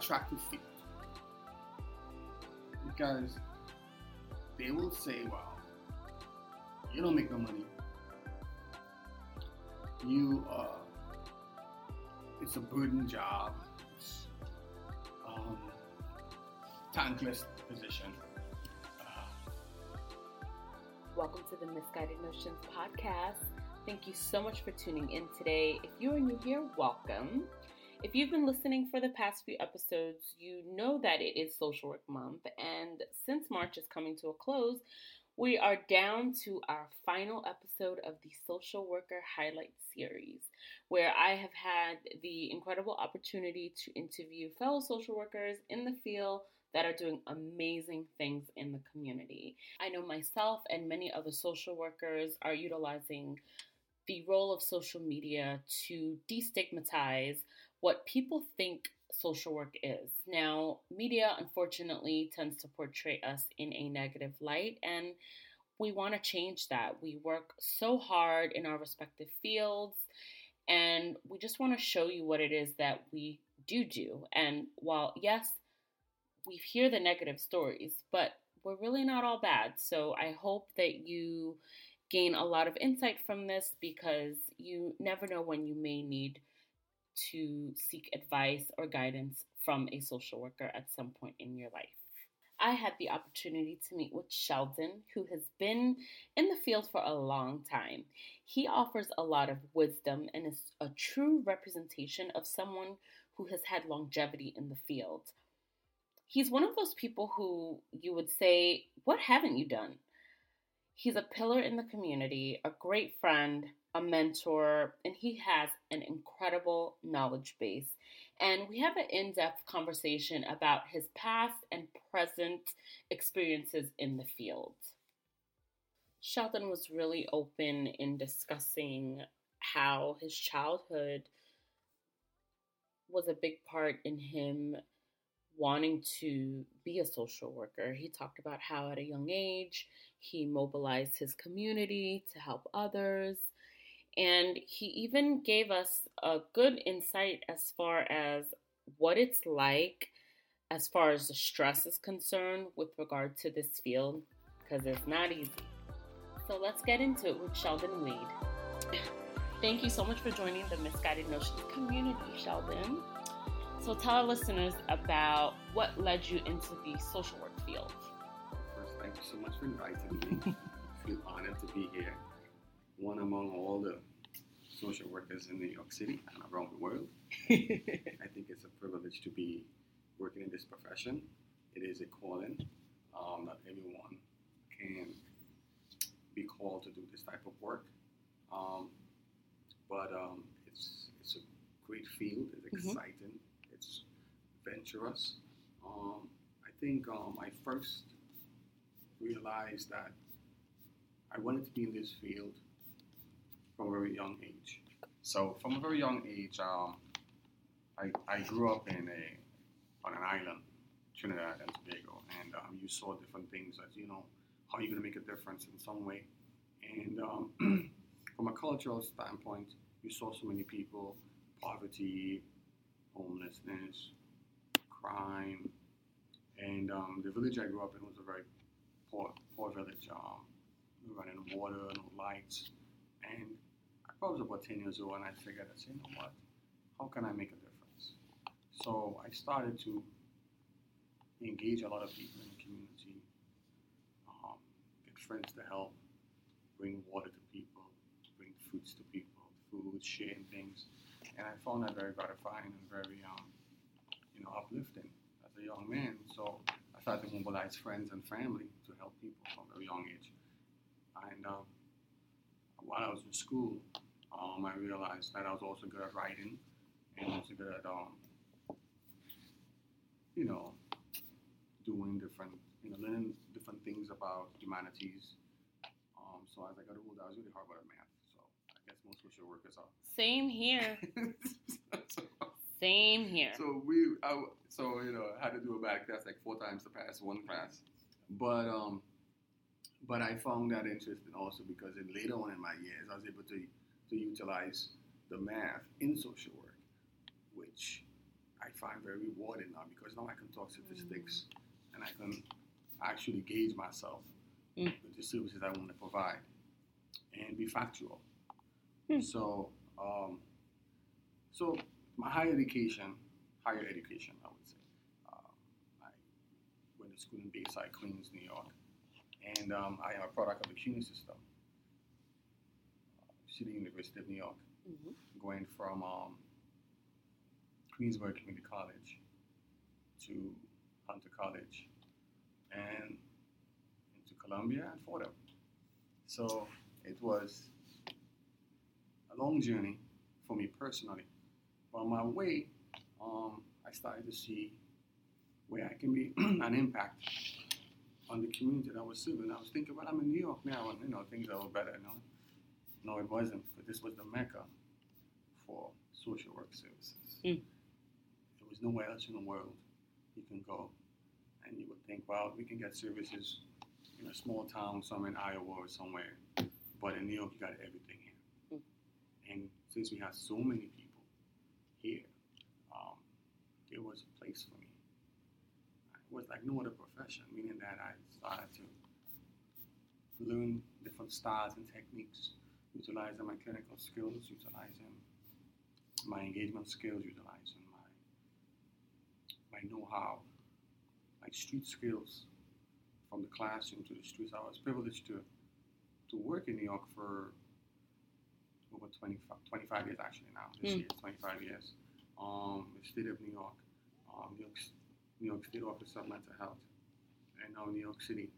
to field because they will say, well, you don't make no money. You, uh, it's a burden job. It's, um, thankless position. Uh, Welcome to the Misguided Notions podcast. Thank you so much for tuning in today. If you are new here, welcome. If you've been listening for the past few episodes, you know that it is Social Work Month, and since March is coming to a close, we are down to our final episode of the Social Worker Highlight Series, where I have had the incredible opportunity to interview fellow social workers in the field that are doing amazing things in the community. I know myself and many other social workers are utilizing the role of social media to destigmatize what people think social work is. Now, media unfortunately tends to portray us in a negative light, and we want to change that. We work so hard in our respective fields, and we just want to show you what it is that we do do. And while, yes, we hear the negative stories, but we're really not all bad. So I hope that you gain a lot of insight from this because you never know when you may need to seek advice or guidance from a social worker at some point in your life. I had the opportunity to meet with Sheldon, who has been in the field for a long time. He offers a lot of wisdom and is a true representation of someone who has had longevity in the field. He's one of those people who you would say, What haven't you done? He's a pillar in the community, a great friend, a mentor, and he has an incredible knowledge base. And we have an in depth conversation about his past and present experiences in the field. Sheldon was really open in discussing how his childhood was a big part in him wanting to be a social worker. He talked about how at a young age he mobilized his community to help others. And he even gave us a good insight as far as what it's like, as far as the stress is concerned, with regard to this field, because it's not easy. So let's get into it with Sheldon Wade. Thank you so much for joining the Misguided Notions community, Sheldon. So tell our listeners about what led you into the social work field. First, thank you so much for inviting me. I feel honored to be here. One among all the social workers in New York City and around the world. I think it's a privilege to be working in this profession. It is a calling. Um, not everyone can be called to do this type of work. Um, but um, it's, it's a great field. It's Mhm. exciting. It's venturous. Um, I think um, I first realized that I wanted to be in this field from a very young age. So from a very young age, um, I, I grew up in a on an island, Trinidad and Tobago, and um, you saw different things as you know how you're gonna make a difference in some way. And um, from a cultural standpoint, you saw so many people, poverty, homelessness, crime, and um, the village I grew up in was a very poor, poor village. Um, we running water, no lights, and was about 10 years old, and I figured, I said, you know what, how can I make a difference? So I started to engage a lot of people in the community, um, get friends to help, bring water to people, bring fruits to people, food, sharing things, and I found that very gratifying and very, um, you know, uplifting as a young man. So I started to mobilize friends and family to help people from a young age. And um, while I was in school, um, I realized that I was also good at writing and also good at, um, you know, doing different, you know, learning different things about humanities. Um, so as I got older, I was really hard about math. So I guess most social workers are. Same here. so, Same here. so we, I, so you know, I had to do a back test like four times to pass one class. But um, but I found that interesting also because in later on in my years, I was able to to utilize the math in social work, which I find very rewarding now because now I can talk statistics and I can actually gauge myself Mm. with the services I want to provide and be factual. Hmm. So, um, so my higher education, higher education, I would say. Uh, I went to school in Bayside, Queens, New York, and um, I am a product of the CUNY system, City University of New York, hmm going from um, Queensborough Community College to Hunter College and into Columbia and Fordham. So it was a long journey for me personally. But on my way, um, I started to see where I can be an impact on the community that I was serving. I was thinking, well, I'm in New York now, and you know things are better. No, no, it wasn't. But this was the mecca for social work services. Mm. There was nowhere else in the world you can go, and you would think, well, we can get services in a small town, some in Iowa or somewhere, but in New York, you got everything here. Mm. And since we have so many people here, um, there was a place for me. It was like no other profession, meaning that I started to learn different styles and techniques, utilizing my clinical skills, utilizing my engagement skills, utilizing my my know-how, my street skills from the classroom to the streets. I was privileged to to work in New York for over 25, 25 years actually now. This Mm. year, 25 years. Um, the state of New York, um, New York, New York State Office of Mental Health, and now New York City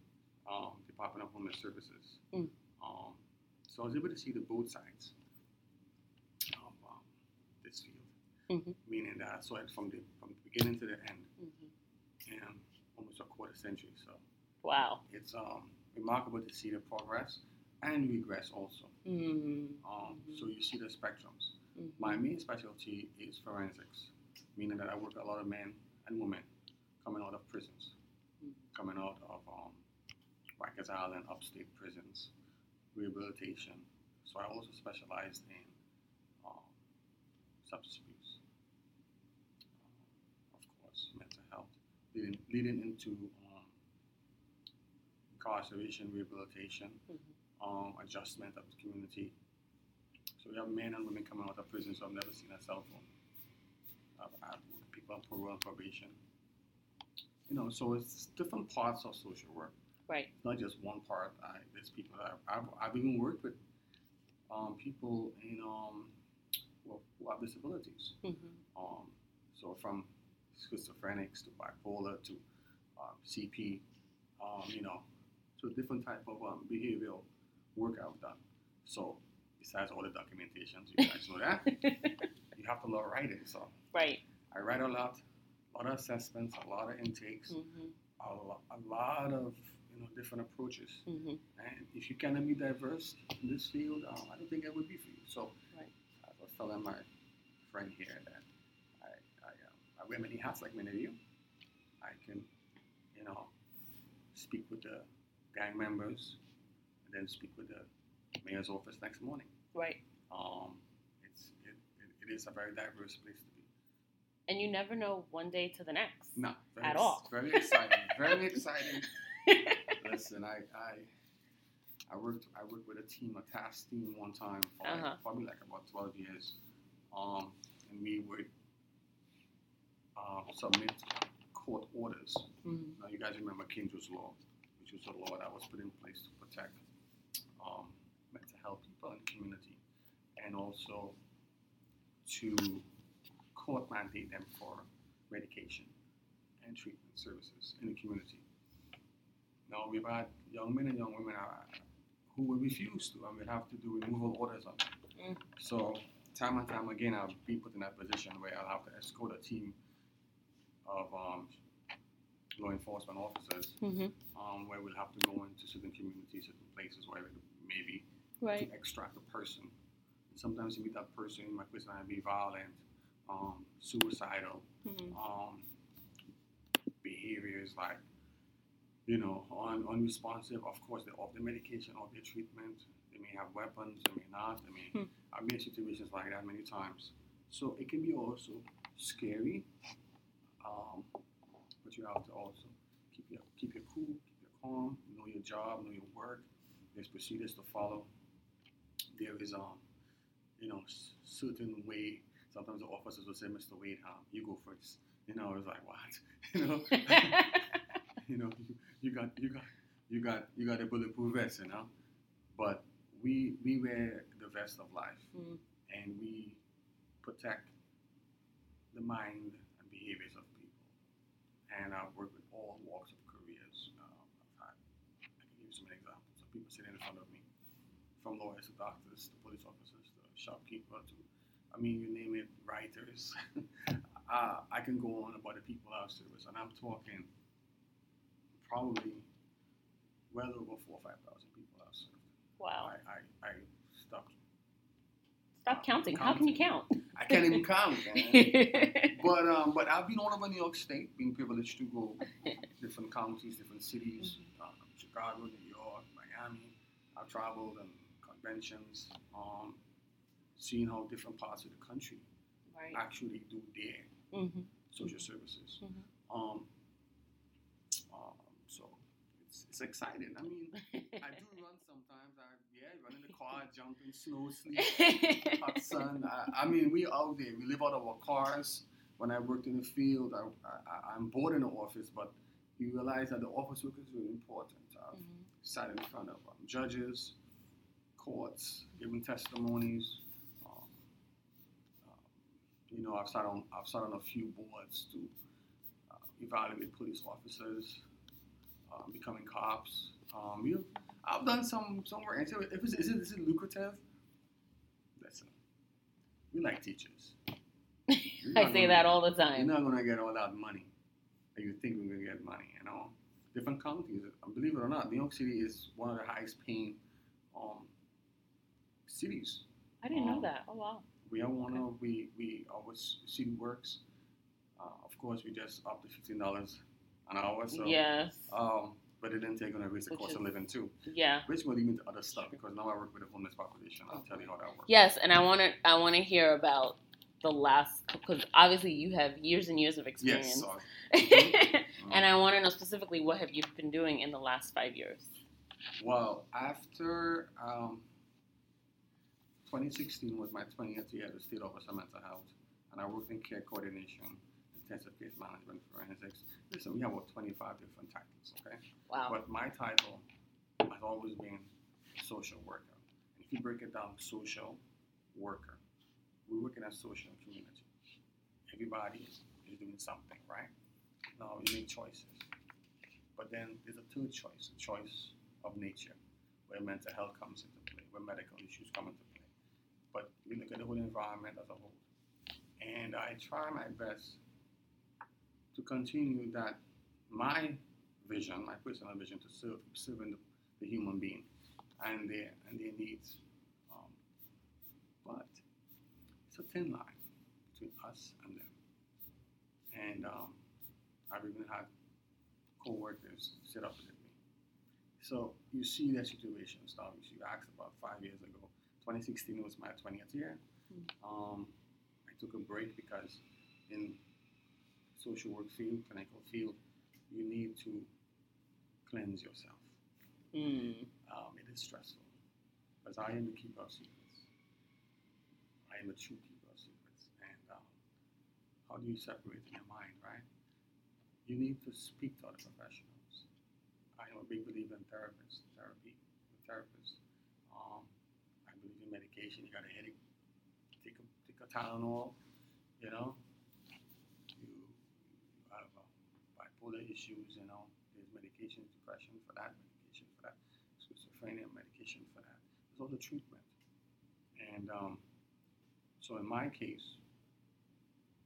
um, Department of Homeless Services. Mm. Um, so I was able to see the both sides of um, this field, Mhm. meaning that I saw it from the from the beginning to the end hmm in almost a quarter century. So Wow. it's um, remarkable to see the progress and regress also. mm Um. So you see the spectrums. Mhm. My main specialty is forensics, meaning that I work with a lot of men and women coming out of prisons, Mm. coming out of um, Rikers Island, upstate prisons, rehabilitation. So I also specialized in um, substance abuse, um, of course, mental health, leading, leading into um, incarceration, rehabilitation, Mhm. um, adjustment of the community. So we have men and women coming out of prison, so I've never seen a cell phone. I've had people on parole and probation. You know, so it's different parts of social work. Right. It's not just one part. I, there's people that I've, I've, I've even worked with um, people in um, well, who have disabilities. hmm Um, so from schizophrenics to bipolar to um, CP, um, you know, to different type of um, behavioral work I've done. So besides all the documentations, you guys know that you have to love writing. So right. I write a lot, a lot of assessments, a lot of intakes, hmm a, lo- a lot of you know different approaches. hmm And if you cannot be diverse in this field, um, I don't think I would be for you. So Right. I was telling my friend here that I, I, uh, I wear many hats like many of you. I can, you know, speak with the gang members and then speak with the mayor's office next morning. Right. Um, it's, it, it, it is a very diverse place to be. And you never know one day to the next. No, very, At ex- all. Very exciting. very exciting. Listen, I, I I worked I worked with a team, a task team one time for like, Uh-huh. probably like about twelve years. Um, and we would uh, submit court orders. Mhm. Now you guys remember Kendra's law, which was a law that was put in place to protect um, mental health people in the community, and also to court mandate them for medication and treatment services in the community. Now we've had young men and young women who will refuse to, and we'll have to do removal orders on them. Mm. So time and time again, I'll be put in that position where I'll have to escort a team of um, law enforcement officers, hmm um, where we'll have to go into certain communities, certain places where maybe Right. to extract a person. And sometimes you meet that person, my person might be violent, um, suicidal, hmm um, behaviors like, you know, un- unresponsive. Of course, they're off the medication, off their treatment. They may have weapons, they may not. I mean, Hmm. I've been in situations like that many times. So it can be also scary, um, but you have to also keep your keep your cool, keep your calm, know your job, know your work. There's procedures to follow. There is um, you know, s- certain way. Sometimes the officers will say, "Mr. Wade, um, you go first. You know, I was like, "What?" you know, you know, you, you got you got you got you got a bulletproof vest, you know. But we we wear the vest of life, Mm. and we protect the mind and behaviors of people. And I've worked with all walks of careers. Um, I've had, I can give you some examples of people sitting in front of me, from lawyers to doctors to police officers to shopkeeper to, I mean, you name it, writers. uh, I can go on about the people I've serviced, and I'm talking probably well over four or five thousand people I've served. Wow. I, I, I stopped. Stop counting. How can you count? I can't even count, man. But um, but I've been all over New York State, being privileged to go different counties, different cities, um, Chicago, New York, Miami. I've traveled and conventions, um, seeing how different parts of the country right. actually do their hmm social services. Mhm. Um, um, so it's, exciting. I mean, I do run sometimes. I yeah, run in the car, jump in snow, sleep, hot sun. I, I mean, we out there. We live out of our cars. When I worked in the field, I, I, I'm bored in the office, but you realize that the office work is really important. I've Mhm. sat in front of um, judges, courts, giving testimonies. Um, um, you know, I've sat on I've sat on a few boards to uh, evaluate police officers, um, becoming cops. Um, you, I've done some some work. And so if it's, is it is it lucrative? Listen, we like teachers. I say that all the time. You're not gonna get all that money that you think we're gonna get money. You know, different counties. uh, Believe it or not, New York City is one of the highest paying um, cities. I didn't know um, that. Oh wow. We are one of we we our city works. Uh, of course, we just up to fifteen dollars an hour. So yes. um, but it didn't take gonna raise the cost of living too, yeah. which will lead me to other stuff because now I work with the homeless population. I'll tell you how that works. Yes, and I want to. I want to hear about the last because obviously you have years and years of experience. Yes. So, and I want to know specifically what have you been doing in the last five years? Well, after um, 2016 was my 20th year at the State Office of Mental Health, and I worked in care coordination, intensive case management, forensics. Listen, we have about 25 different titles, okay? Wow. But my title has always been social worker. If you break it down, social worker, we're working at social community. Everybody is, is doing something, right? Now you make choices. But then there's a third choice, a choice of nature, where mental health comes into play, where medical issues come into play. But we look at the whole environment as a whole. And I try my best to continue that my vision, my personal vision to serve serving the, the human being and their and their needs. Um, but it's a thin line between us and them. And um, I've even had co-workers sit up with me. So you see that situation now. You asked about five years ago. 2016 was my 20th year. Um, I took a break because in social work field, clinical field, you need to cleanse yourself. Mm. Um, it is stressful because I am the keeper of secrets. I am a true keeper of secrets. And um, how do you separate in your mind, right? You need to speak to other professionals. I am a big believer in therapists, therapy, therapists. Um, I believe in medication. You got a headache, take a, take a Tylenol, you know. You, you have uh, bipolar issues, you know. There's medication, depression for that, medication for that, schizophrenia, medication for that. There's all the treatment. And um, so in my case,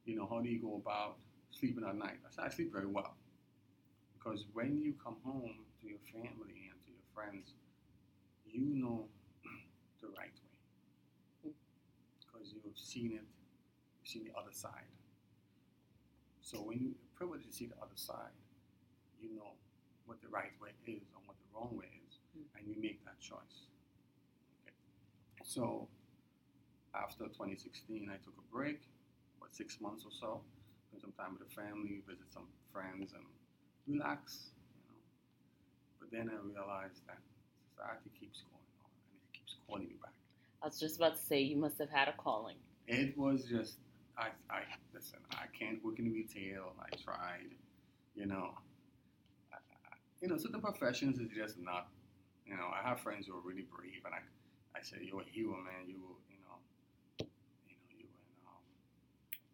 you know, how do you go about sleeping at night? I said I sleep very well. Because when you come home to your family and to your friends, you know the right way. Because you've seen it, you've seen the other side. So when you privilege to see the other side, you know what the right way is and what the wrong way is, Mm. and you make that choice. Okay. So after 2016, I took a break, what six months or so, spent some time with the family, visit some friends, and relax. You know. But then I realized that society keeps going on, and it keeps calling me back. I was just about to say you must have had a calling. It was just I I listen. I can't work in retail. I tried, you know. I, I, you know, certain professions is just not. You know, I have friends who are really brave, and I I said, "You're a hero, man. You you know, you know, you an um,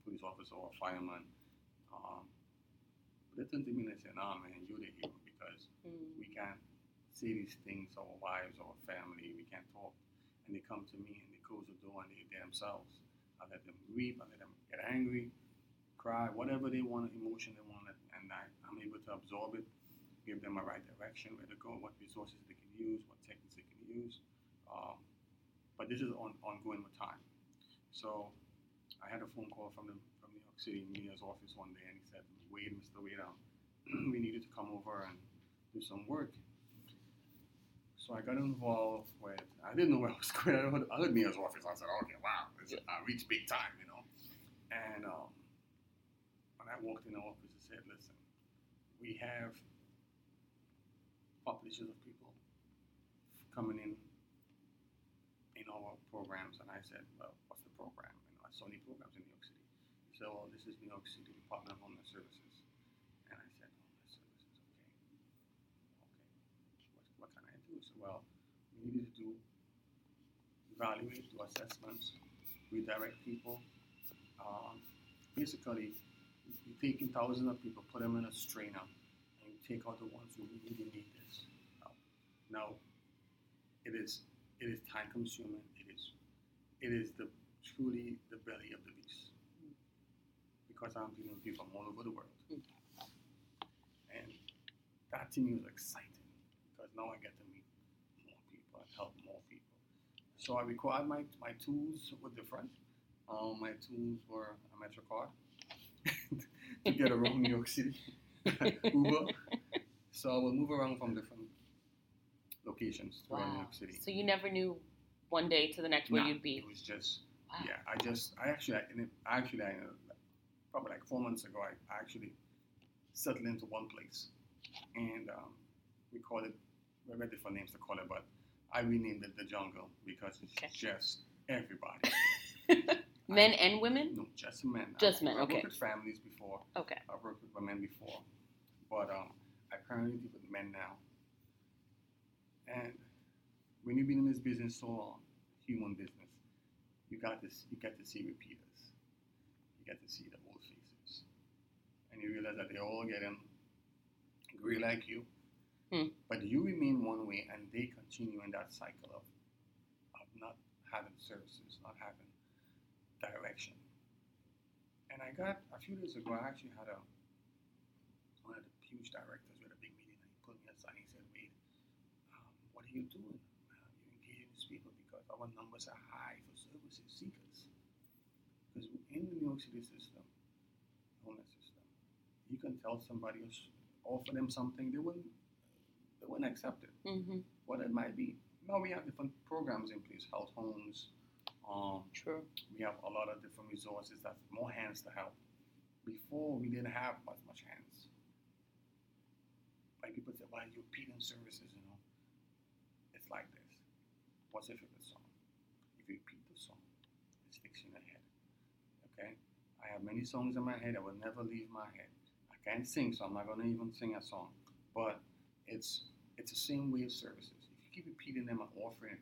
police officer or a fireman." Um, but they turned to me and they said, "Nah, man, you're the hero because Mm. we can't say these things to our wives or our family. We can't talk." And they come to me and they close the door and they themselves. I let them weep. I let them get angry, cry, whatever they want, emotion they want, and I, I'm able to absorb it, give them a right direction, where to go, what resources they can use, what techniques they can use. Um, but this is on, ongoing with time. So I had a phone call from the from New York City mayor's office one day, and he said, "Wade, Mr. Wade, we needed to come over and do some work." So I got involved with. I didn't know where I was going. I heard, I heard mayor's office. I said, "Okay, wow, I reached big time," you know. And um, when I walked in the office, I said, "Listen, we have populations of people coming in in our programs," and I said, "Well, what's the program?" You know, I saw any programs in New York City. Said, "Well, this is New York City Department of Homeland Services," and I said, "Homeland Services, okay, okay. What, what can I do?" He said, "Well, we needed to do evaluate, do assessments, redirect people." Um, basically, you're taking thousands of people, put them in a strainer, and you take out the ones who really need this. Now, now it is it is time consuming. It is it is the truly the belly of the beast because I'm dealing with people from all over the world, and that to me was exciting because now I get to meet more people and help more people. So I required my my tools were different. Um, my tools were a MetroCard to get around New York City, Uber. So I would move around from different locations around New York City. So you never knew one day to the next where Nah, you'd be. It was just Wow. yeah. I just I actually I, actually I probably like four months ago I, I actually settled into one place, and um, we call it we have different names to call it, but I renamed it the jungle because it's Okay. just everybody. Men and women? No, just men. Just I, men, I okay. worked with families before. Okay. I've worked with women before, but um, I currently deal with men now. And when you've been in this business so long, human business, you got this. You get to see repeaters. You get to see the old faces, and you realize that they're all getting gray like you, Hmm. but you remain one way, and they continue in that cycle of of not having services, not having direction. And I got a few days ago. I actually had a one of the huge directors with a big meeting, and he pulled me aside. and He said, "Wade, um, what are you doing? Uh, you engaging these people because our numbers are high for services seekers. Because in the New York City system, homeless system, you can tell somebody offer them something, they wouldn't, they wouldn't accept it Mm-hmm. what it might be. Now we have different programs in place, health homes. Um, True. we have a lot of different resources that's more hands to help. Before we didn't have as much hands. Like people say, "Why you repeating services?" You know, it's like this. What's your favorite song? If you repeat the song, it sticks in your head. Okay. I have many songs in my head that will never leave my head. I can't sing, so I'm not gonna even sing a song. But it's it's the same way of services. If you keep repeating them and offering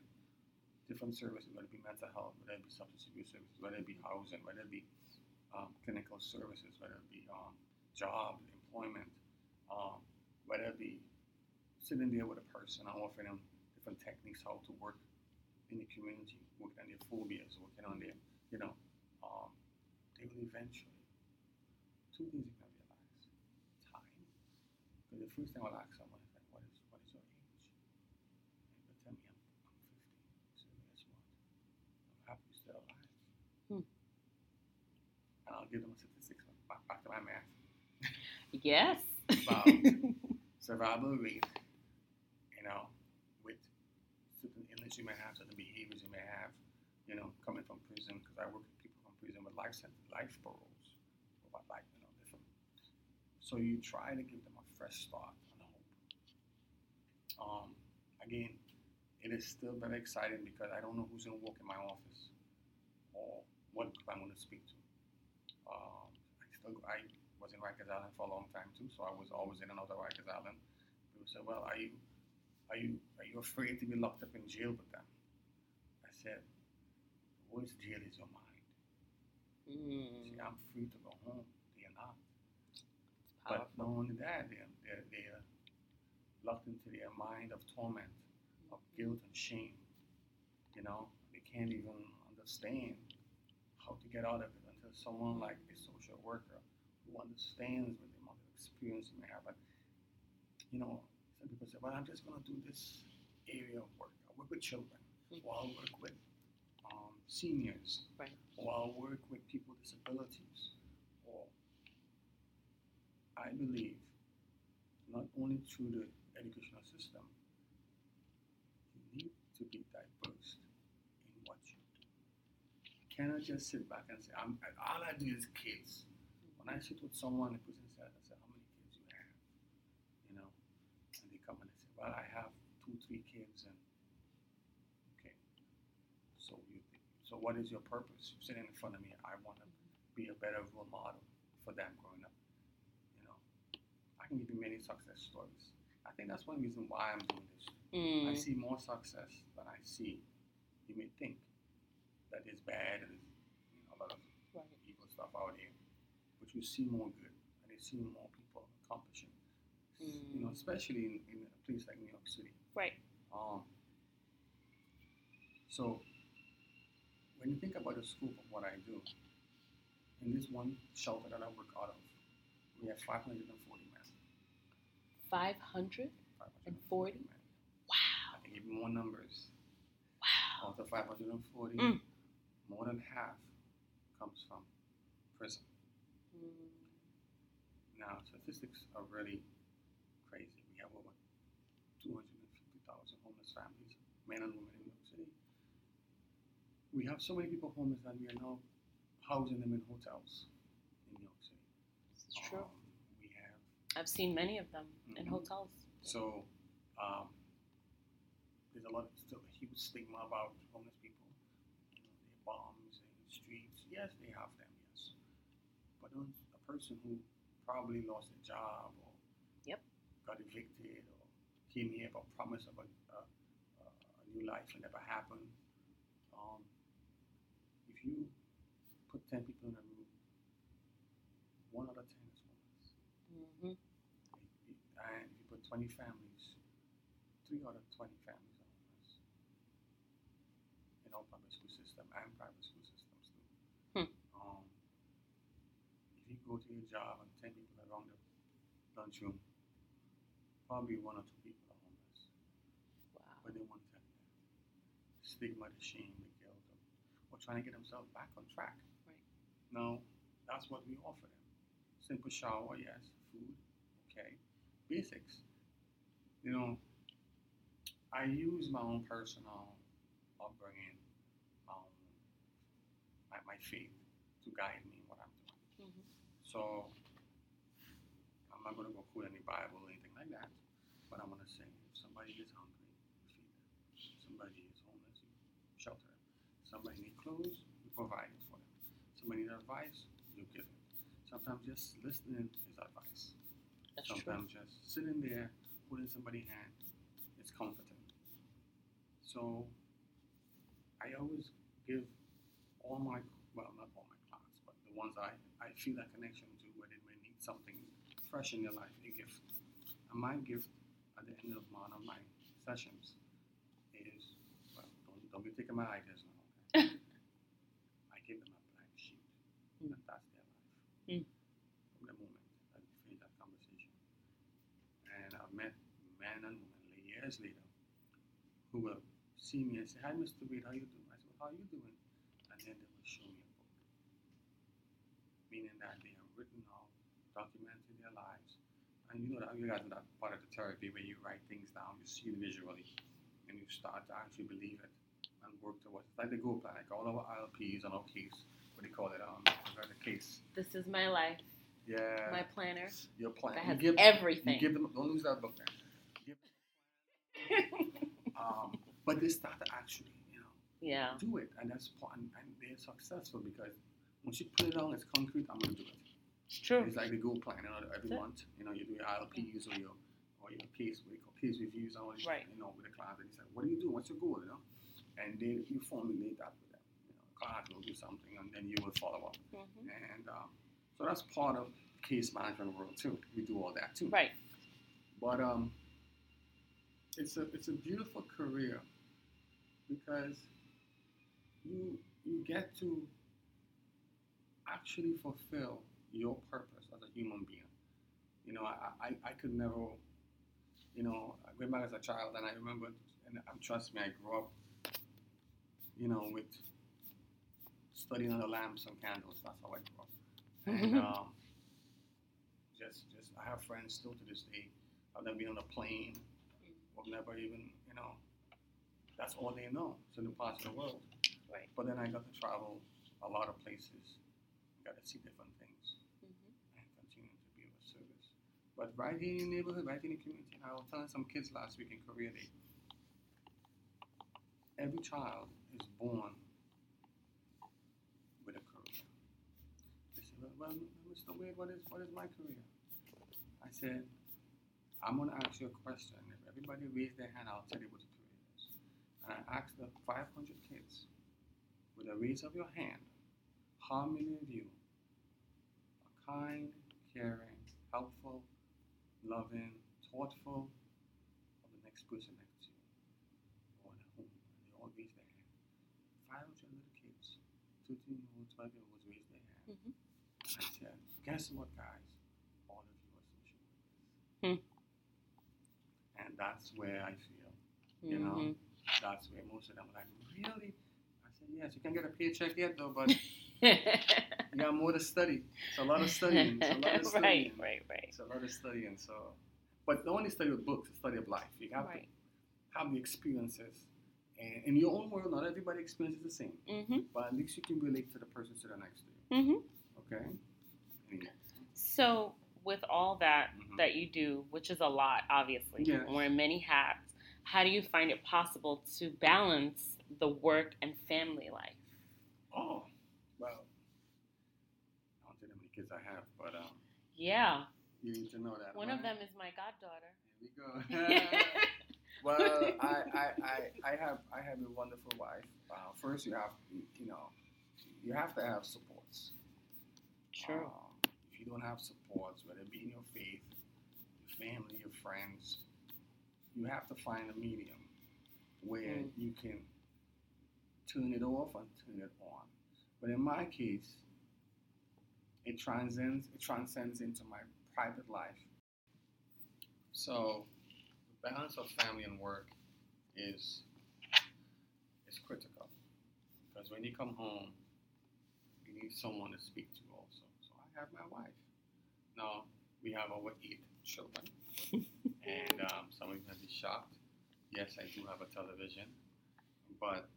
different services, whether it be mental health, whether it be substance abuse services, whether it be housing, whether it be um, clinical services, whether it be um, job, employment, um, whether it be sitting there with a person and offering them different techniques how to work in the community, working on their phobias, working on their, you know, um, they will eventually. Two things you can realize: time. Because the first thing I'll ask someone is like, "What is what is your age?" And they tell me I'm, I'm 50. So guess what? I'm happy you're still alive. Hmm. And I'll give them a statistic back, back to my math. Yes. Wow. Survival rate, you know, with certain illness you may have, certain behaviors you may have, you know, coming from prison, because I work with people from prison with life sentence, life paroles, about like you know different. So you try to give them a fresh start and hope. Um, again, it is still very exciting because I don't know who's going to walk in my office or what group I'm going to speak to. Um, I still I was in Rikers Island for a long time too, so I was always in and out of Rikers Island. People said, "Well, are you are you are you afraid to be locked up in jail with them?" I said, "The worst jail is your mind." Mm. See, I'm free to go home. They are not. But not only that, they're, they're, they're locked into their mind of torment, of guilt and shame. You know, they can't even understand how to get out of it someone like a social worker who understands what the amount of experience you may have. But, you know, some people say, well, I'm just going to do this area of work. I work with children, or I'll work with um, seniors, Right. or I'll work with people with disabilities, or I believe not only through the educational system, you need to be diverse in what you do. You cannot just sit back and say, I'm, all I do is kids. When I sit with someone, the person says, I say, how many kids you have? You know, and they come and they say, well, I have two, three kids, and okay. So you, so what is your purpose? You're sitting in front of me. I want to be a better role model for them growing up. You know, I can give you many success stories. I think that's one reason why I'm doing this. I Mm. see more success than I see. You may think that is bad and you know, a lot of Right. evil stuff out here, but you see more good and you see more people accomplishing. You know, Mm. especially in, in a place like New York City. Right. Um, so, when you think about the scope of what I do, in this one shelter that I work out of, we have 540 men. 500? 540 men. Wow. I can give you more numbers. Wow. Out of 540, Mm. More than half comes from prison. Mm. Now, statistics are really crazy. We have over 250,000 homeless families, men and women in New York City. We have so many people homeless that we are now housing them in hotels in New York City. This is true. Um, we have I've seen many of them in Mhm. hotels. so um, there's a lot still a huge stigma about homeless people. You know, they're bombs in the streets. Yes, they have them. Yes, but a person who probably lost a job or Yep. got evicted or came here but promised of a, a, a a new life and never happened. Um, if you put ten people in a room, one out of ten is homeless. Mm-hmm. And if you put 20 families, three out of 20 families are homeless in our public school system and private school systems too. Hmm. Um, if you go to your job and 10 people around the lunchroom, probably one or two people are homeless, Wow. but they tell you that. Stigma, the shame, the guilt, of, or trying to get themselves back on track. Right. No, that's what we offer them. Simple shower, yes. Food, okay. Basics. You know, I use my own personal upbringing, own, my, my faith to guide me in what I'm doing. Mhm. So, I'm not going to go quote any Bible or anything like that, but I'm going to say if somebody is hungry, you feed them. If somebody is homeless, you shelter them. Somebody needs clothes, you provide it for them. Somebody needs advice, you give it. Sometimes just listening is advice. That's true. Sometimes just sitting there, holding somebody's hand, is comforting. So I always give all my, well, not all my clients, but the ones I, I feel that connection to where they may need something fresh in their life, a gift. And my gift at the end of one of my sessions is, well, don't, don't be taking my ideas now, okay? I give them a blank sheet, Mm. and that's their life. Mm. From the moment that we finish that conversation. And I've met men and women years later who will see me and say, Hi, Mr. Reed, how you doing? I said, well, How are you doing? And then they will show me. Meaning that they have written out, documented their lives. And you know that you guys know that part of the therapy where you write things down, you see it visually, and you start to actually believe it and work towards it. Like the goal plan, like all our ILPs and our case, with they call it? Um, the case? This is my life, Yeah. my planner your plan. that You give- everything. You give them. Don't lose that book, man. Give um, but they start to actually, you know, yeah, do it, and that's part, and, and they're successful because once you put it down it's concrete, I'm gonna do it. it's true. It's like the goal plan, you know, every month, you know, you do your ILPs or your or your case, what you call case reviews, all this, Right. you know, with the client, and he said, what do you do? What's your goal, you know? And then you formulate that with them. You know, client will do something, and then you will follow up. hmm And um, so that's part of case management world too. We do all that too. Right. But um, it's a it's a beautiful career because you you get to actually fulfill your purpose as a human being. You know, I, I, I could never, you know, I went back as a child and I remember, and um, trust me, I grew up, you know, with studying under lamps and candles. That's how I grew up. And um, just, just, I have friends still to this day. I've never been on a plane. I've never even, you know, that's all they know. It's a new part of the world. Right. But then I got to travel a lot of places. Got to see different things hmm and continue to be of service. But right here in the neighborhood, right in the community, I was telling some kids last week in Career Day. Every child is born with a career. They said, well, well, Mr. Wade, what is, what is my career? I said, I'm going to ask you a question. If everybody raise their hand, I'll tell you what the career is. And I asked the 500 kids, with a raise of your hand, how many of you are kind, caring, helpful, loving, thoughtful of the next person next to you or at home? And they all raised their hand. 500 little kids, 13 year olds, 12 year olds raised their hand. Mhm. I said, guess what, guys? All of you are social workers. Hmm. And that's where I feel, you know, Mhm. that's where most of them are like, really? I said, yes, you can get a paycheck yet though, but you got more to study. It's a lot of studying. It's a lot of right, studying. right, right, It's a lot of studying. So, but don't only study with books, it's study of life. You have right. to have the experiences. And in your own world, not everybody experiences the same. hmm But at least you can relate to the person sitting next to you. hmm Okay? So, with all that Mhm. that you do, which is a lot, obviously, Yes. wearing many hats, how do you find it possible to balance the work and family life? Oh, well, I don't tell you how many kids I have, but um, Yeah, you need to know that. one of them is my goddaughter. Here we go. well, I, I, I, I have I have a wonderful wife. Uh, first, you have you know you have to have supports. True. Um, if you don't have supports, whether it be in your faith, your family, your friends, you have to find a medium where Mm. you can turn it off and turn it on. But in my case, it transcends it transcends into my private life. So the balance of family and work is is critical because when you come home, you need someone to speak to also. So I have my wife. Now we have over eight children, and um, some of you might be shocked. Yes, I do have a television, but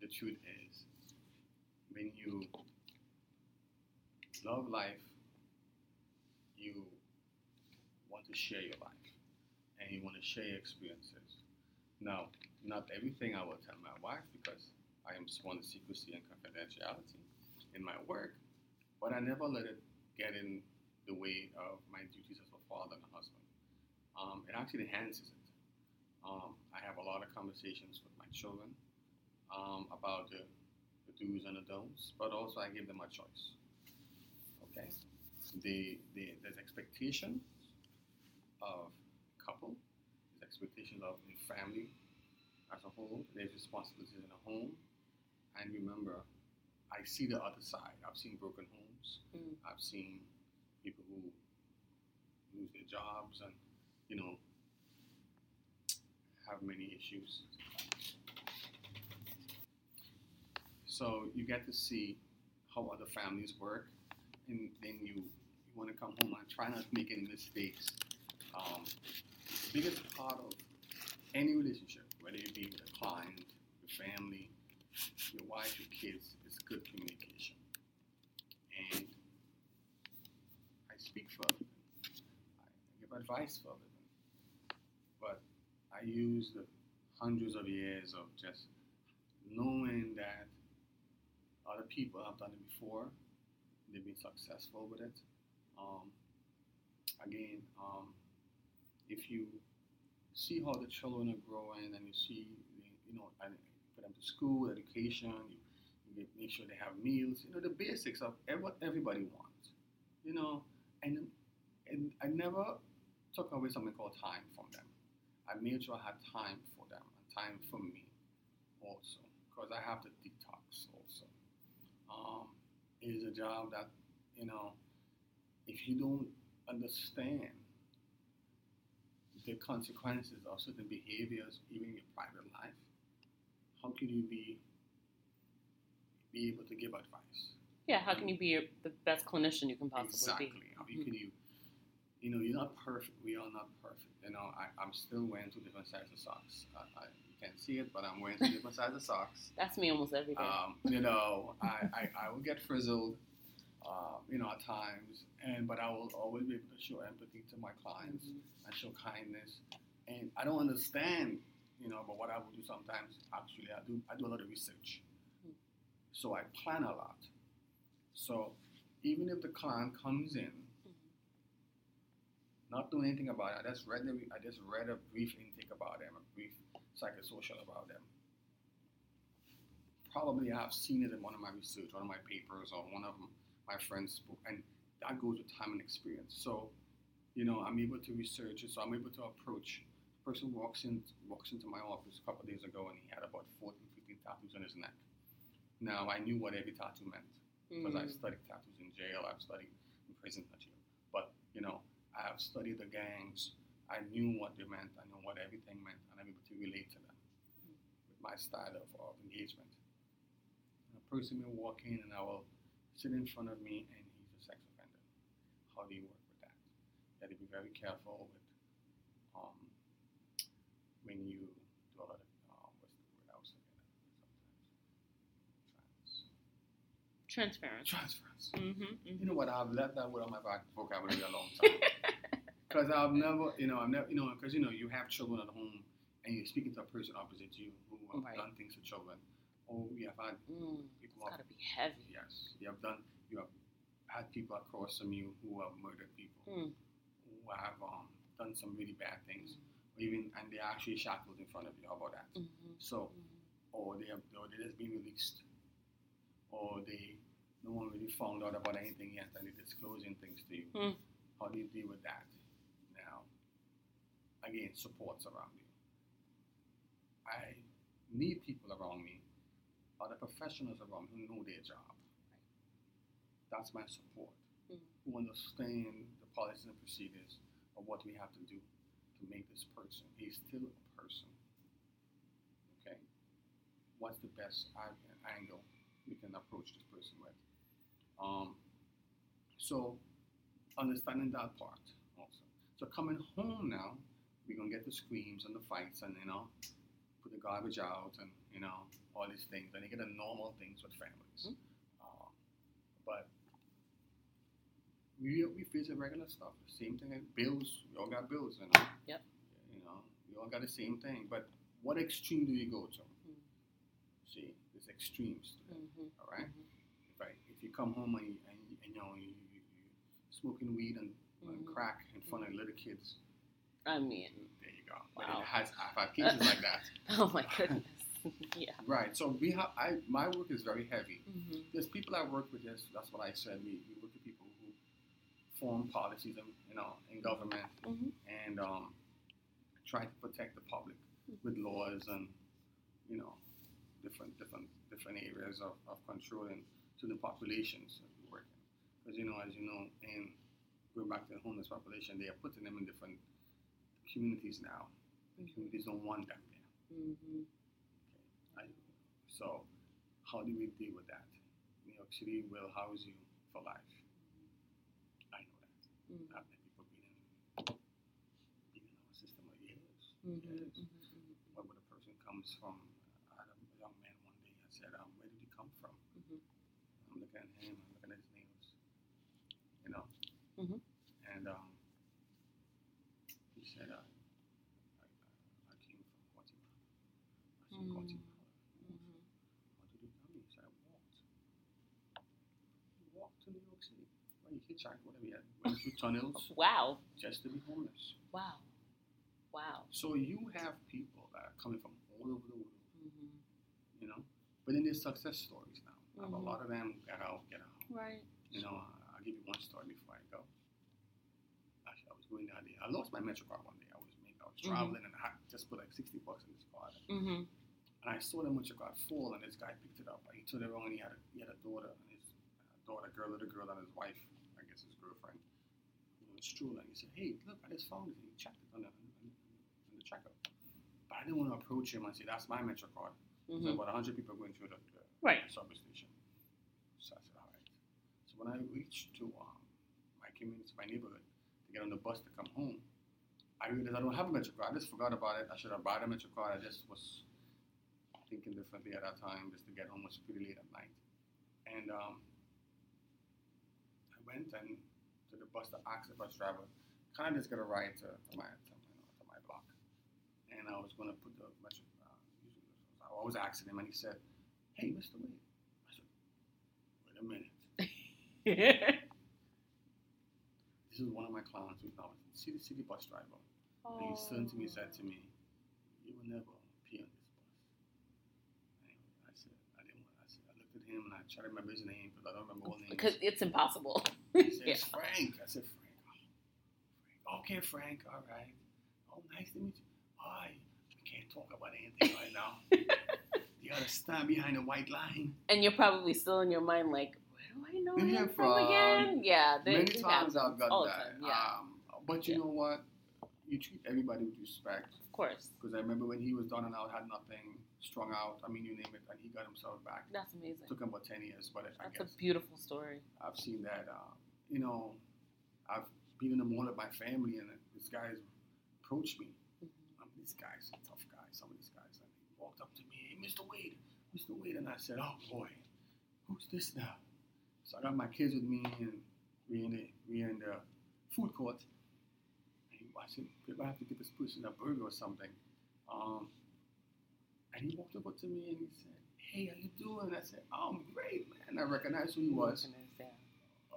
the truth is, when you love life, you want to share your life, and you want to share your experiences. Now, not everything I will tell my wife because I am sworn to secrecy and confidentiality in my work, but I never let it get in the way of my duties as a father and a husband. Um, it actually enhances it. Um, I have a lot of conversations with my children um, about the, the do's and the don'ts, but also I give them a choice. Okay, the, the there's expectations of couple, there's expectations of the family as a whole, there's responsibilities in a home, and remember, I see the other side. I've seen broken homes. Mm. I've seen people who lose their jobs and you know have many issues. So you get to see how other families work, and then you, you want to come home and try not to make any mistakes. Um, the biggest part of any relationship, whether it be with a client, your family, your wife, your kids, is good communication. and I speak for a living. I give advice for a living. But I use the hundreds of years of just knowing that other people have done it before, they've been successful with it. Um, again, um, if you see how the children are growing and you see, you know, and put them to school, education, you, you make sure they have meals, you know, the basics of what everybody wants, you know, and, and I never took away something called time from them. I made sure I had time for them and time for me also, because I have to detox also. Um, is a job that, you know, if you don't understand the consequences of certain behaviors, even in your private life, how can you be be able to give advice? Yeah, how can you be your, the best clinician you can possibly exactly. be? Exactly. How can mm-hmm. you, you know, you're not perfect. We are not perfect. You know, I, I'm still wearing two different sizes of socks. I, I, you can't see it, but I'm wearing two different sizes of socks. That's me almost every day. Um, you know, I, I, I will get frizzled, um, you know, at times, and but I will always be able to show empathy to my clients Mhm. and show kindness. And I don't understand, you know, but what I will do sometimes, actually, I do I do a lot of research, Mm. so I plan a lot. So even if the client comes in. Not doing anything about it, I just read the, I just read a brief intake about them, a brief psychosocial about them. Probably I've seen it in one of my research, one of my papers, or one of my friends' and that goes with time and experience. So, you know, I'm able to research it, so I'm able to approach. The person walks in, walks into my office a couple of days ago, and he had about 14, 15 tattoos on his neck. Now I knew what every tattoo meant because I've Mm. studied tattoos in jail, I've studied in prison, not jail. But you know, I have studied the gangs. I knew what they meant. I knew what everything meant, and I'm able to relate to them with my style of, of engagement. A person may walk in, and I will sit in front of me, and he's a sex offender. How do you work with that? You have to be very careful with um, when you do a lot of uh, what's the word I was looking at sometimes Transference. trans transference. Mm-hmm, You know what? I've left that word on my voc- vocabulary a long time. Because I've never, you know, I've never, you know, because you know, you have children at home, and you're speaking to a person opposite to you who have Right. done things to children. Oh, you have had mm. people. It's Have, gotta be heavy. yes, you have done. You have had people across from you who have murdered people, Mm. who have um, done some really bad things, or even and they're actually shackled in front of you. How about that? Mm-hmm. So, or they have, or they just been released, or they no one really found out about anything yet, and they're disclosing things to you. Hmm. How do you deal with that? Now, again, supports around you. I need people around me, other professionals around me who know their job. That's my support. Mhm. Who understand the policies and procedures of what we have to do to make this person. He's still a person. Okay? What's the best angle we can approach this person with? Um, so, understanding that part also. So, coming home now, we're going to get the screams and the fights and, you know, put the garbage out and, you know, all these things. And you get the normal things with families. Mhm. Um, but we, we face the regular stuff. The same thing bills. We all got bills, you know. Yep. You know, we all got the same thing. But what extreme do you go to? Mm. See, there's extremes. Mm-hmm. All right. If you come home and, you- and, and you know you, you, you smoking weed and, and Mhm. crack in front of little kids, I mean, there you go. Wow. it has I've had cases like that. oh my goodness. yeah. Right. So we have I my work is very heavy. Mm-hmm. There's people I work with. Yes, that's what I said. We, we work with people who form policies, in, you know, in government Mm-hmm. and um, try to protect the public with laws and you know different different different areas of, of controlling to the populations that we work in. Because you know, as you know, in going back to the homeless population, they are putting them in different communities now. The communities don't want them there. Mm-hmm. I, so, how do we deal with that? New York City will house you for life. I know that. Mm-hmm. I've met people being in, our system for years. Mm-hmm. years. But when a person comes from, I had a young man one day, I said, um, where did he come from? Mhm looking at him, I'm looking at his nails, you know. Mm-hmm. And um, he said, uh, I, I, I came from Guatemala. I said, mm. mm-hmm. Guatemala. Mm-hmm. What did you come here? He said, I walked. He walked to New York City. Well, you hitchhiked, whatever. You went through tunnels. wow. Just to be homeless. Wow. Wow. So you have people that are coming from all over the world, mm-hmm. you know, but then there's success stories now. Of A lot of them get out, get out. Right. You know, I'll give you one story before I go. Actually, I was going down there. I lost my Metro card one day. I was making, I was Mhm. traveling and I just put like 60 bucks in this card. Mm-hmm. And I saw the Metro card fall and this guy picked it up. He took it wrong and he had a, he had a daughter and his uh, daughter, girl, little girl and his wife, I guess his girlfriend, who was strolling. He said, hey, look, I just found it. He checked it on the, on, on the checkout. But I didn't want to approach him and say, that's my Metro card. There's Mm-hmm. about 100 people going through the, the Right. subway station. So I said, all right. So when I reached to um, my community, my neighborhood, to get on the bus to come home, I realized I don't have a Metro card. I just forgot about it. I should have bought a Metro card. I just was thinking differently at that time, just to get home was pretty late at night. And um, I went and to the bus to ask the bus driver, kind of just get a ride to, to my to, you know, to my block. And I was going to put the Metro. I was asking him, and he said, "Hey, Mr. Wade." I said, "Wait a minute." This is one of my clients who's now a city city bus driver. And he turned to me and said to me, You will never pee on this bus. And I said, I didn't want I said I looked at him and I tried to remember his name but I don't remember all names. Because it's impossible. he said, yeah. It's Frank. I said, Frank. Oh, Frank. Okay, Frank, all right. Oh, nice to meet you. Hi. Can't talk about anything right now. you gotta stand behind the white line. And you're probably still in your mind like, where do I know him from from? again? Yeah. Many times I've got that. Yeah. Um, but you Yeah. know what? You treat everybody with respect. of course. Because I remember when he was down and out, had nothing, strung out. I mean, you name it, and he got himself back. That's amazing. took him about ten years, but I That's guess a beautiful story. I've seen that. Uh, you know, I've been in the mall with my family, and this guy approached me. Mhm. Um, these guys, are tough guys. Some of these guys, and he walked up to me, hey, Mr. Wade, Mr. Wade, and I said, Oh boy, who's this now? So I got my kids with me, and we in the we in the food court. And I said, "Babe, I have to get this person a burger or something. Um, and he walked over to me and he said, Hey, how you doing? I said, Oh, I'm great, man. I recognized who he was. Yeah.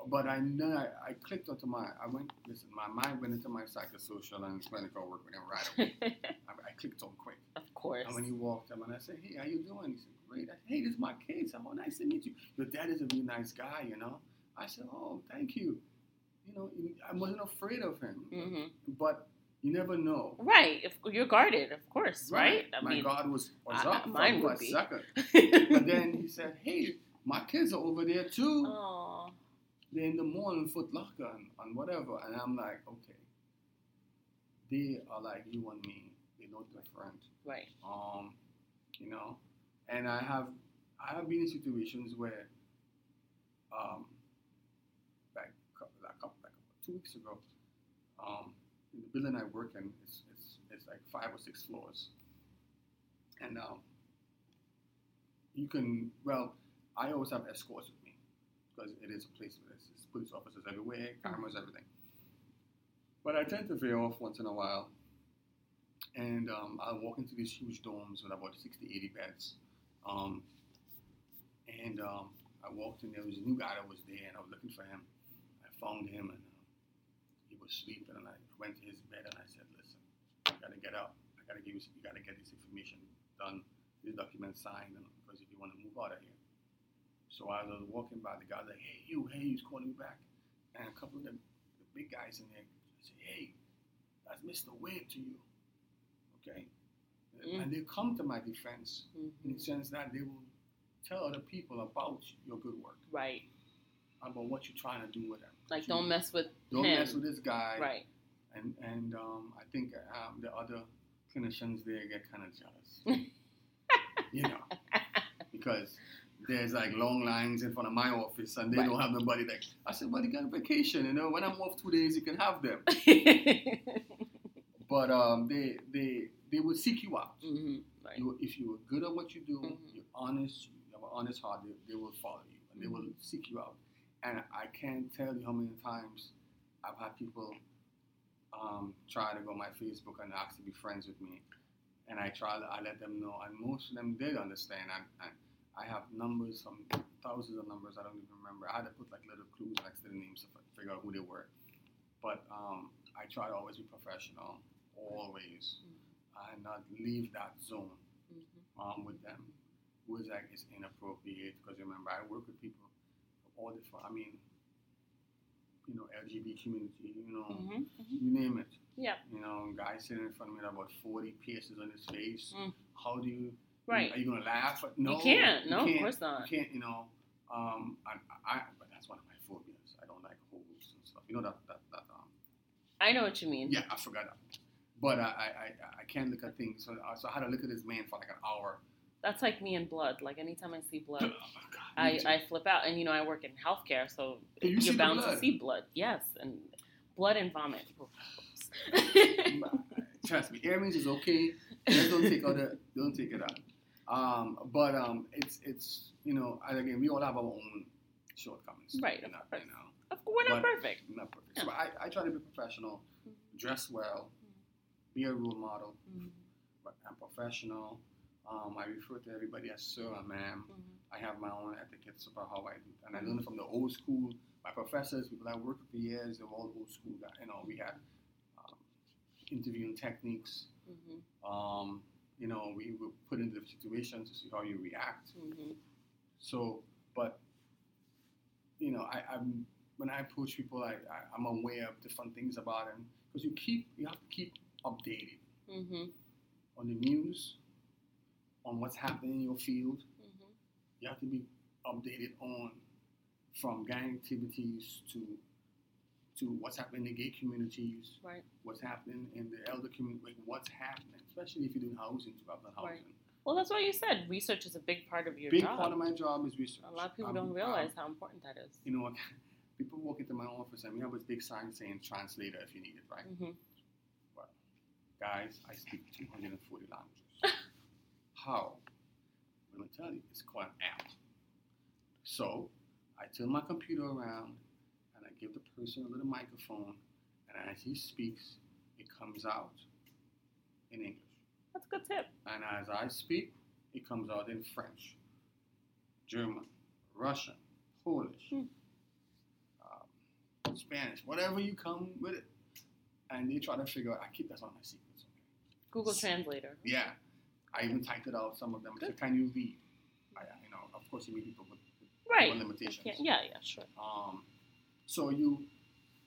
But I then I, I clicked onto my I went listen, my mind went into my psychosocial and clinical work with him right away. I, I clicked on quick. of course. And when he walked up and I said, Hey, how you doing? He said, Great. I said, Hey, this is my kid. Said, Oh, nice to meet you. Your dad is a really nice guy, you know. I said, Oh, thank you. You know, I wasn't afraid of him. hmm But you never know. Right. If you're guarded, of course. Right. I my mean, God was, was I- up mine would be. second. But then he said, Hey, my kids are over there too. Aw. They're in the mall in Foot Locker and, and whatever. And I'm like, okay, they are like you and me. They're no different. Right. Um, you know, and I have I have been in situations where, um, like like, like two weeks ago, um, in the building I work in, it's it's, it's like five or six floors, and um, you can well, I always have escorts with me because it is a place where there's police officers everywhere, cameras, everything. But I tend to veer off once in a while, and um, I'll walk into these huge dorms with about 60, 80 beds. Um, and um, I walked in, there was a new guy that was there, and I was looking for him. I found him, and uh, he was sleeping, and I went to his bed, and I said, listen, you gotta get up. I gotta give you, you gotta get this information done, this document signed, because if you want to move out of here. So as I was walking by, the guy was like, hey, you, hey, he's calling me back. And a couple of the, the big guys in there said, hey, that's Mr. Wade to you. Okay? Mm. And they come to my defense in Mhm. the sense that they will tell other people about your good work, Right. about what you're trying to do with them. Like, You- don't mess with don't him. mess with this guy. Right. And and um, I think um, the other clinicians there get kind of jealous, you know, because there's like long lines in front of my office and they Right. don't have nobody there. I said, well, you got a vacation, you know. When I'm off two days, you can have them. But um, they they they will seek you out. hmm Right. You, if you are good at what you do, Mhm. you're honest, you have an honest heart, they, they will follow you and they will Mhm. seek you out. And I can't tell you how many times I've had people um, try to go on my Facebook and ask to be friends with me. and I try. I let them know, and most of them did understand. And, and I have numbers from thousands of numbers I don't even remember. I had to put like little clues next to the names to figure out who they were. But um, I try to always be professional, always, Mm-hmm. and not leave that zone Mhm. um, with them. Was like it's inappropriate because remember I work with people of all different. I mean, you know, LGBT community. You know, Mhm. Mhm. you name it. Yeah. You know, guy sitting in front of me with about forty piercings on his face. Mm. How do you? Right. Are you gonna laugh? No, you can't. you No, can't. of course not. You can't. You know. Um, I, I, but that's one of my phobias. I don't like holes and stuff. You know that that that. Um, I know what you mean. yeah, I forgot that. But I, I, I, I can't look at things. So, uh, so I had to look at this man for like an hour. That's like me and blood. Like anytime I see blood, Oh, God, I. I flip out. And you know, I work in healthcare, so Can you the bound to see blood. Yes, and blood and vomit. Trust me, earrings is okay. Just don't take out the, don't take it out. Um, but um, it's it's you know, again, we all have our own shortcomings. Right, of know, course. you know, We're not perfect. not perfect. So I, I try to be professional, dress well, be a role model, Mhm. but I'm professional. Um, I refer to everybody as sir and ma'am. Mhm. I have my own etiquettes about how I do, and I learned it from the old school. My professors, people I worked with for years, they're all old school guys. You know, we had um, interviewing techniques. Um, you know, we were put into the situation to see how you react. Mhm. So, but you know, I, I'm when I approach people, I, I I'm aware of different things about them because you keep you have to keep updated Mhm. on the news, on what's happening in your field. Mhm. You have to be updated on from gang activities to to what's happening in the gay communities, Right. what's happening in the elder community, what's happening, especially if you're doing housing. I've done Right. housing. Well, that's what you said. Research is a big part of your Big job. part of my job is research. a lot of people Um, don't um, realize how important that is. you know, people walk into my office and we have a big sign saying translator if you need it, right? hmm Guys, I speak 240 languages. How? Let me tell you, it's called an app. So I turn my computer around and I give the person a little microphone, and as he speaks, it comes out in English. That's a good tip. And as I speak, it comes out in French, German, Russian, Polish, Hmm. um, Spanish, whatever you come with it. And they try to figure out, I keep that of my secrets. Google S- Translator. Yeah. I even typed it out, some of them. I said, can you read? I, you know, of course, you meet people with, with Right. limitations. Yeah, yeah, sure. Um, so you,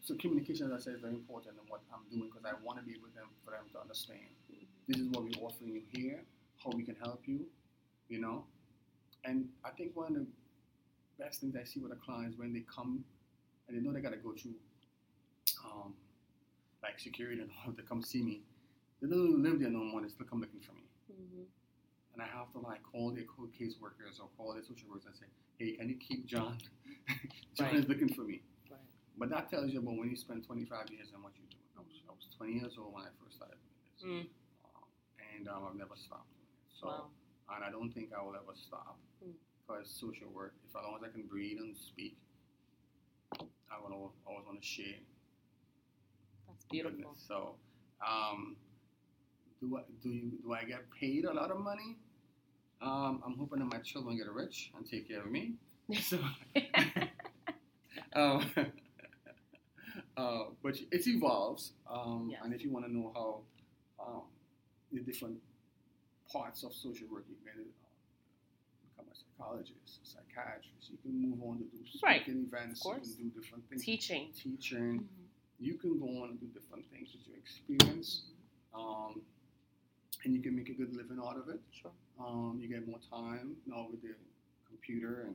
so communication, as I said, is very important in what I'm doing because I want to be with them for them to understand. This is what we're offering you here, how we can help you, you know. And I think one of the best things I see with the clients when they come and they know they got to go through, um, like security and all to come see me. They don't even live there no more. They still come looking for me hmm and I have to like call their cold case workers or call their social workers and say, hey, can you keep John? John Right. is looking for me. But that tells you about when you spend 25 years and what you do. I was, I was 20 years old when I first started doing this. Mm. Um, and um, I've never stopped doing it. So, Wow. and I don't think I will ever stop Mm. because social work, if as long as I can breathe and speak, I will always, always want to share That's beautiful. goodness. So, um, do I do you do I get paid a lot of money? Um, I'm hoping that my children get rich and take care of me. So, um, uh, but it evolves. Um, Yes. And if you want to know how um, the different parts of social work, you can uh, become a psychologist, a psychiatrist. You can move on to do Right. speaking events. Of. You can do different things. Teaching. Teaching Mhm. you can go on and do different things with your experience, um, and you can make a good living out of it. Sure. Um, you get more time now with the computer and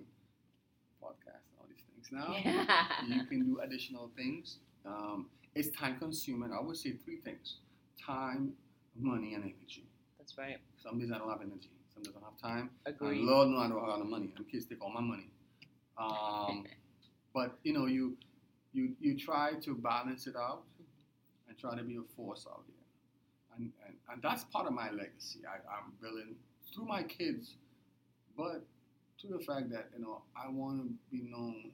podcast and all these things. Now you can do additional things. Um, it's time consuming. I would say three things: time, money, and energy. That's right. Some days I don't have energy. Some days I don't have time. Agreed. And Lord knows I don't have the money. Them kids take all my money. Um, but you know, you you you try to balance it out and try to be a force out there, and and, and that's part of my legacy. I, I'm building through my kids, but to the fact that you know I want to be known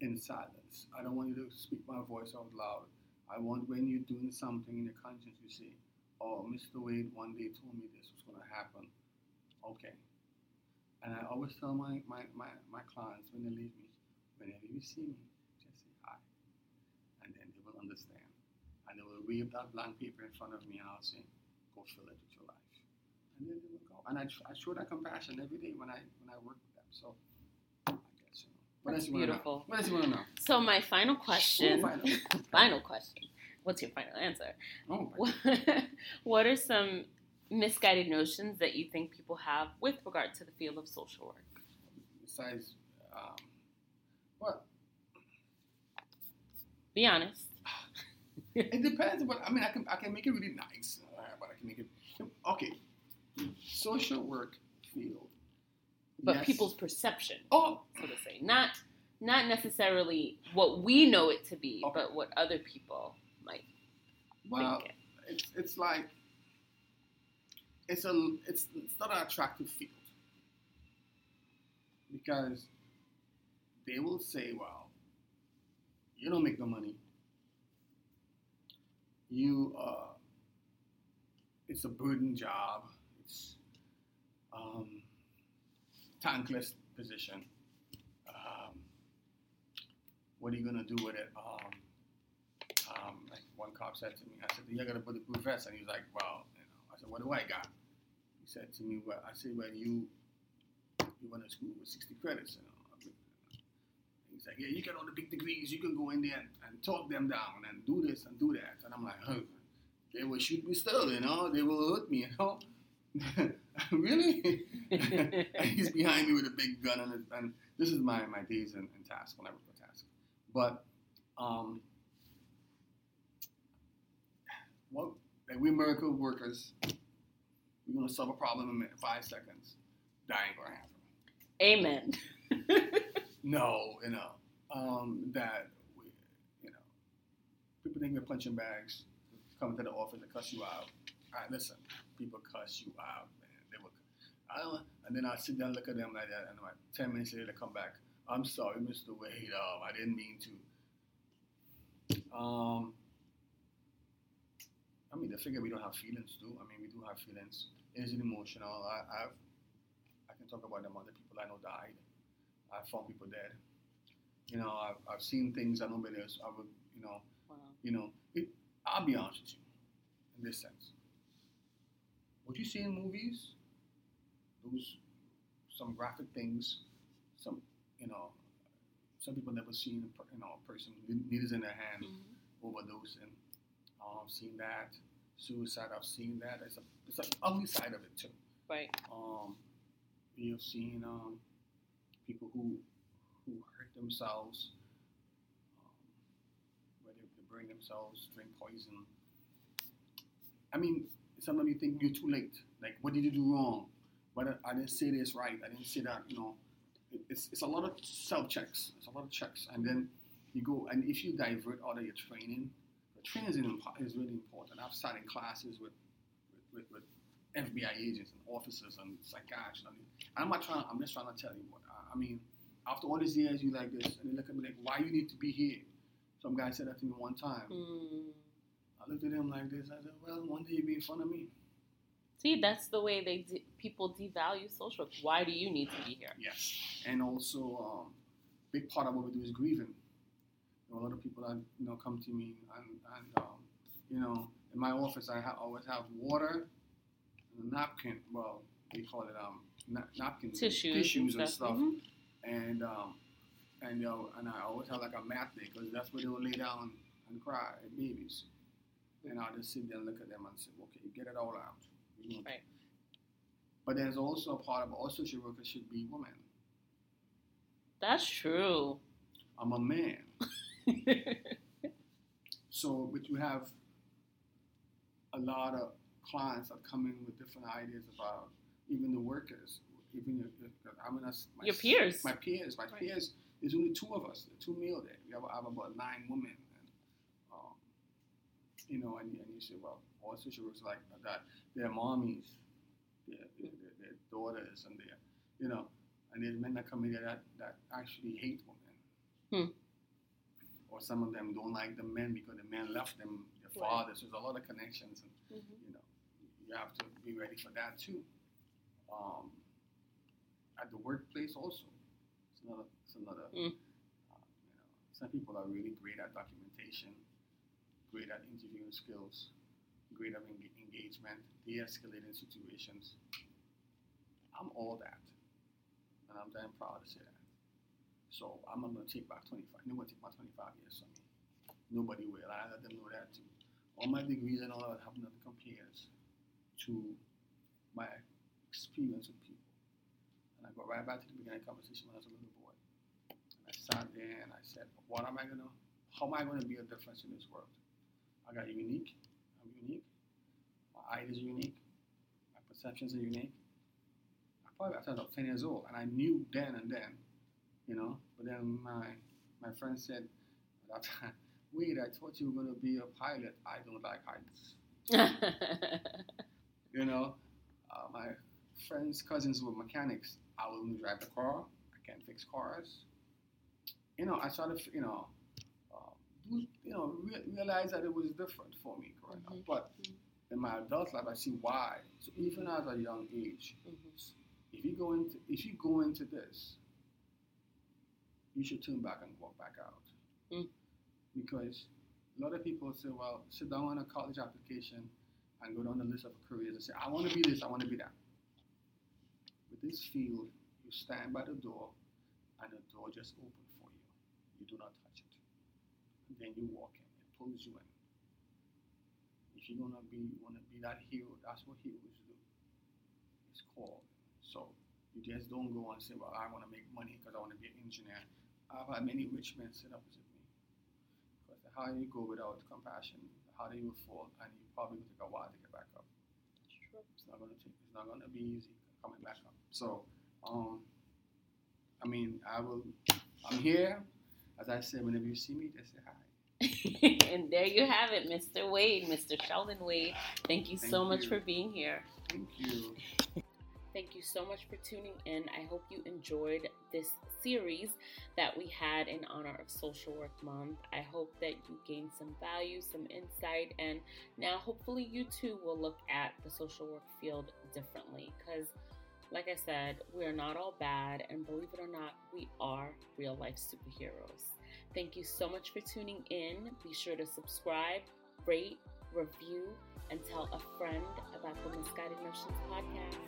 in silence. I don't want you to speak my voice out loud. I want when you're doing something in your conscience, you say, oh, Mr. Wade one day told me this was going to happen. Okay. And I always tell my, my, my, my clients when they leave me, whenever you see me, just say hi. And then they will understand. And they will wave that blank paper in front of me and I'll say, go fill it with your life. And then they will go. And I, I show that compassion every day when I when I work with them. So I guess, you know. What That's else you wanna know? beautiful. What else you want to know? So my final question. Ooh, final. final question. What's your final answer? Oh, my What, what are some misguided notions that you think people have with regard to the field of social work? besides, um, what? Be honest. It depends, but I mean, I can I can make it really nice, but I can make it okay. Social work field, But yes. people's perception, oh so to say. Not not necessarily what we know it to be, Okay. but what other people might well, think it. it's it's like it's a it's it's not an attractive field because they will say, well, you don't make no money. You uh, it's a burden job. It's um, thankless position. Um, what are you gonna do with it? Um, um, like one cop said to me, I said, "You got to put the blue vest," and he was like, "Well, you know." I said, "What do I got?" He said to me, "Well," I said, "Well, you you went to school with 60 credits, you know." He's like, "Yeah, you got all the big degrees. You can go in there and, and talk them down and do this and do that." And I'm like, "Huh." They will shoot me still, you know. They will hurt me, you know. really? he's behind me with a big gun, and, and this is my, my days in, in task when I work for task. But um, what like we're miracle workers. We're gonna solve a problem in five seconds. That ain't gonna happen. Amen. No, you know um, that we, you know people think we're punching bags. Come to the office to cuss you out. All right, listen, people cuss you out, man. I don't, and then I sit down, and look at them like that, and like ten minutes later, they come back. I'm sorry, Mr. Wade. Um, I didn't mean to. Um, I mean, they figure we don't have feelings too. I mean, we do have feelings. It is emotional. I, I've, I can talk about them other people I know died. I've found people dead. You know, I've, I've seen things that nobody else. I would, you know, Wow. you know. It, I'll be honest with you, in this sense. What you see in movies, those some graphic things, some you know, some people never seen a per- you know a person needles in their hand Mhm. overdosing. Um, I've seen that suicide. I've seen that. It's a it's an ugly side of it too. Right. Um, you've seen um, people who who hurt themselves, um, where they, they burn themselves, drink poison. I mean, sometimes you think you're too late. Like, what did you do wrong? But I, didn't say this right. I didn't say that. You know, it's it's a lot of self checks. It's a lot of checks, and then you go and if you divert out of your training, the training is, impo- is really important. I've sat in classes with with, with, FBI agents and officers and psychiatrists. I mean, I'm not trying. I'm just trying to tell you what. I, I mean, after all these years, you like this, and they look at me like, "Why you need to be here?" Some guy said that to me one time. Mm. I looked at him like this. I said, "Well, one day you'll be in front of me." See, that's the way they de- people devalue social work. Why do you need to be here? Yes, and also um, big part of what we do is grieving. You know, a lot of people that you know come to me and, and um, you know in my office I ha- always have water, and a napkin. Well, they call it um na- napkins, Tissues, tissues and and stuff. stuff, Mhm. and um, and you know, and I always have like a mat there because that's where they will lay down and cry, babies. And I'll just sit there and look at them and say, okay, get it all out. You know. Right. But there's also a part of all social workers should be women. That's true. I'm a man. So, but you have a lot of clients that come in with different ideas about even the workers, even your, your, I mean, my, Your peers. My peers, my Right. peers. There's only two of us, two male there. We have, I have about nine women, and um, you know, and, and you say, well, all social workers like that. They're mommies, they're, they're daughters, and they're, you know, and there's men that come in there that, that actually hate women. Hmm. Or some of them don't like the men because the men left them, their Right. fathers. There's a lot of connections, and Mhm. you know. you have to be ready for that too. Um, at the workplace also, it's another, it's another. Mm. Uh, you know, some people are really great at documentation, great at interviewing skills, great at eng- engagement, de-escalating situations. I'm all that, and I'm damn proud to say that. So I'm not gonna take back 25. Nobody take my 25 years from me. Nobody will. I let them know that too. All my degrees and all that have nothing compares to my experience with people. And I go right back to the beginning of the conversation when I was a little boy. And I sat there and I said, what am I gonna, how am I gonna be a difference in this world? I got unique. I'm unique. My eye is unique. My perceptions are unique. I probably I was 10 years old and I knew then and then, you know. But then my my friend said, that wait, I thought you were gonna be a pilot. I don't like heights. You know, uh, my friends, cousins were mechanics. I wouldn't drive the car. I can't fix cars. You know, I started, you know, you know, re- realize that it was different for me growing up. Mhm. But in my adult life, I see why. So even at a young age, Mhm. if you go into if you go into this, you should turn back and walk back out. Mm. Because a lot of people say, well, sit down on a college application and go down the list of careers and say, I want to be this, I want to be that. With this field, you stand by the door and the door just opens for you. You do not touch it. And then you walk in, it pulls you in. If you're gonna be wanna be that hero, that's what heroes do. It's called. So you just don't go and say, Well, I wanna make money because I wanna be an engineer. I've had many rich men sit opposite me. Because the higher you go without compassion, the harder you will fall and you probably will take a while to get back up. It's not gonna take it's not gonna be easy coming back up. So um I mean I will I'm here. As I said, whenever you see me, just say hi. and there you have it, Mr. Wade, Mr. Sheldon Wade. Thank you so Thank much for being here. Thank you. Thank you so much for tuning in. I hope you enjoyed this series that we had in honor of Social Work Month. I hope that you gained some value, some insight, and now hopefully you too will look at the social work field differently. Because, like I said, we are not all bad, and believe it or not, we are real life superheroes. Thank you so much for tuning in. Be sure to subscribe, rate, review, and tell a friend about the Misguided Notions podcast.